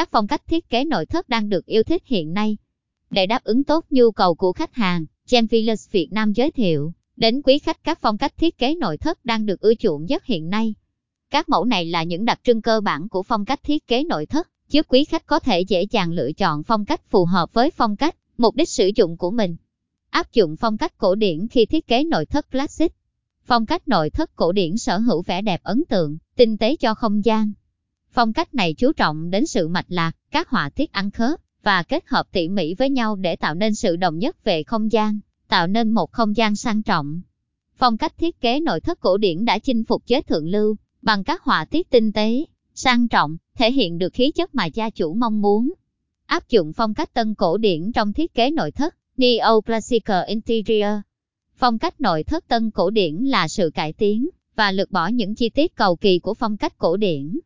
các phong cách thiết kế nội thất đang được yêu thích hiện nay. Để đáp ứng tốt nhu cầu của khách hàng, Gem Villas Việt Nam giới thiệu đến quý khách các phong cách thiết kế nội thất đang được ưa chuộng nhất hiện nay. Các mẫu này là những đặc trưng cơ bản của phong cách thiết kế nội thất, giúp quý khách có thể dễ dàng lựa chọn phong cách phù hợp với phong cách, mục đích sử dụng của mình. Áp dụng phong cách cổ điển khi thiết kế nội thất classic. Phong cách nội thất cổ điển sở hữu vẻ đẹp ấn tượng, tinh tế cho không gian. Phong cách này chú trọng đến sự mạch lạc, các họa tiết ăn khớp và kết hợp tỉ mỉ với nhau để tạo nên sự đồng nhất về không gian, tạo nên một không gian sang trọng. Phong cách thiết kế nội thất cổ điển đã chinh phục giới thượng lưu bằng các họa tiết tinh tế, sang trọng, thể hiện được khí chất mà gia chủ mong muốn. Áp dụng phong cách tân cổ điển trong thiết kế nội thất, Neo-Classical Interior. Phong cách nội thất tân cổ điển là sự cải tiến và lược bỏ những chi tiết cầu kỳ của phong cách cổ điển.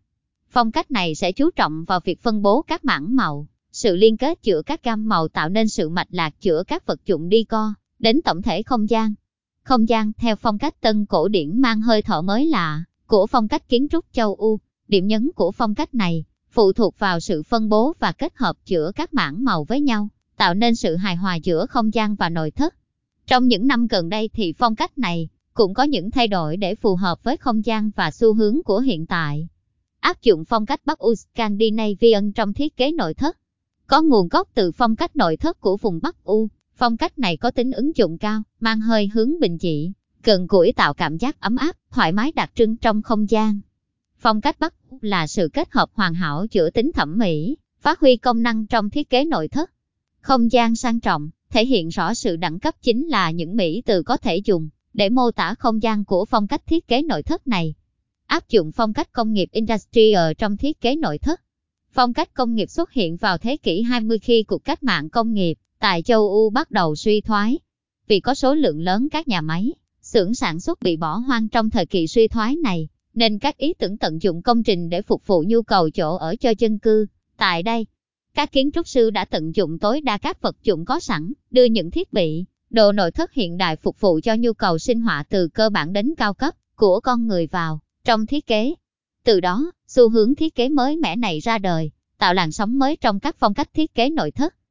Phong cách này sẽ chú trọng vào việc phân bố các mảng màu, sự liên kết giữa các gam màu tạo nên sự mạch lạc giữa các vật dụng đi co, đến tổng thể không gian. Không gian theo phong cách tân cổ điển mang hơi thở mới lạ của phong cách kiến trúc châu Âu. Điểm nhấn của phong cách này phụ thuộc vào sự phân bố và kết hợp giữa các mảng màu với nhau, tạo nên sự hài hòa giữa không gian và nội thất. Trong những năm gần đây thì phong cách này cũng có những thay đổi để phù hợp với không gian và xu hướng của hiện tại. Áp dụng phong cách Bắc Âu Scandinavian trong thiết kế nội thất. Có nguồn gốc từ phong cách nội thất của vùng Bắc U, phong cách này có tính ứng dụng cao, mang hơi hướng bình dị, gần gũi tạo cảm giác ấm áp, thoải mái đặc trưng trong không gian. Phong cách Bắc là sự kết hợp hoàn hảo giữa tính thẩm mỹ, phát huy công năng trong thiết kế nội thất. Không gian sang trọng, thể hiện rõ sự đẳng cấp chính là những mỹ từ có thể dùng để mô tả không gian của phong cách thiết kế nội thất này. Áp dụng phong cách công nghiệp industrial trong thiết kế nội thất. Phong cách công nghiệp xuất hiện vào thế kỷ 20 khi cuộc cách mạng công nghiệp tại châu Âu bắt đầu suy thoái. Vì có số lượng lớn các nhà máy, xưởng sản xuất bị bỏ hoang trong thời kỳ suy thoái này, nên các ý tưởng tận dụng công trình để phục vụ nhu cầu chỗ ở cho dân cư. Tại đây, các kiến trúc sư đã tận dụng tối đa các vật dụng có sẵn, đưa những thiết bị, đồ nội thất hiện đại phục vụ cho nhu cầu sinh hoạt từ cơ bản đến cao cấp của con người vào trong thiết kế. Từ đó, xu hướng thiết kế mới mẻ này ra đời, tạo làn sóng mới trong các phong cách thiết kế nội thất.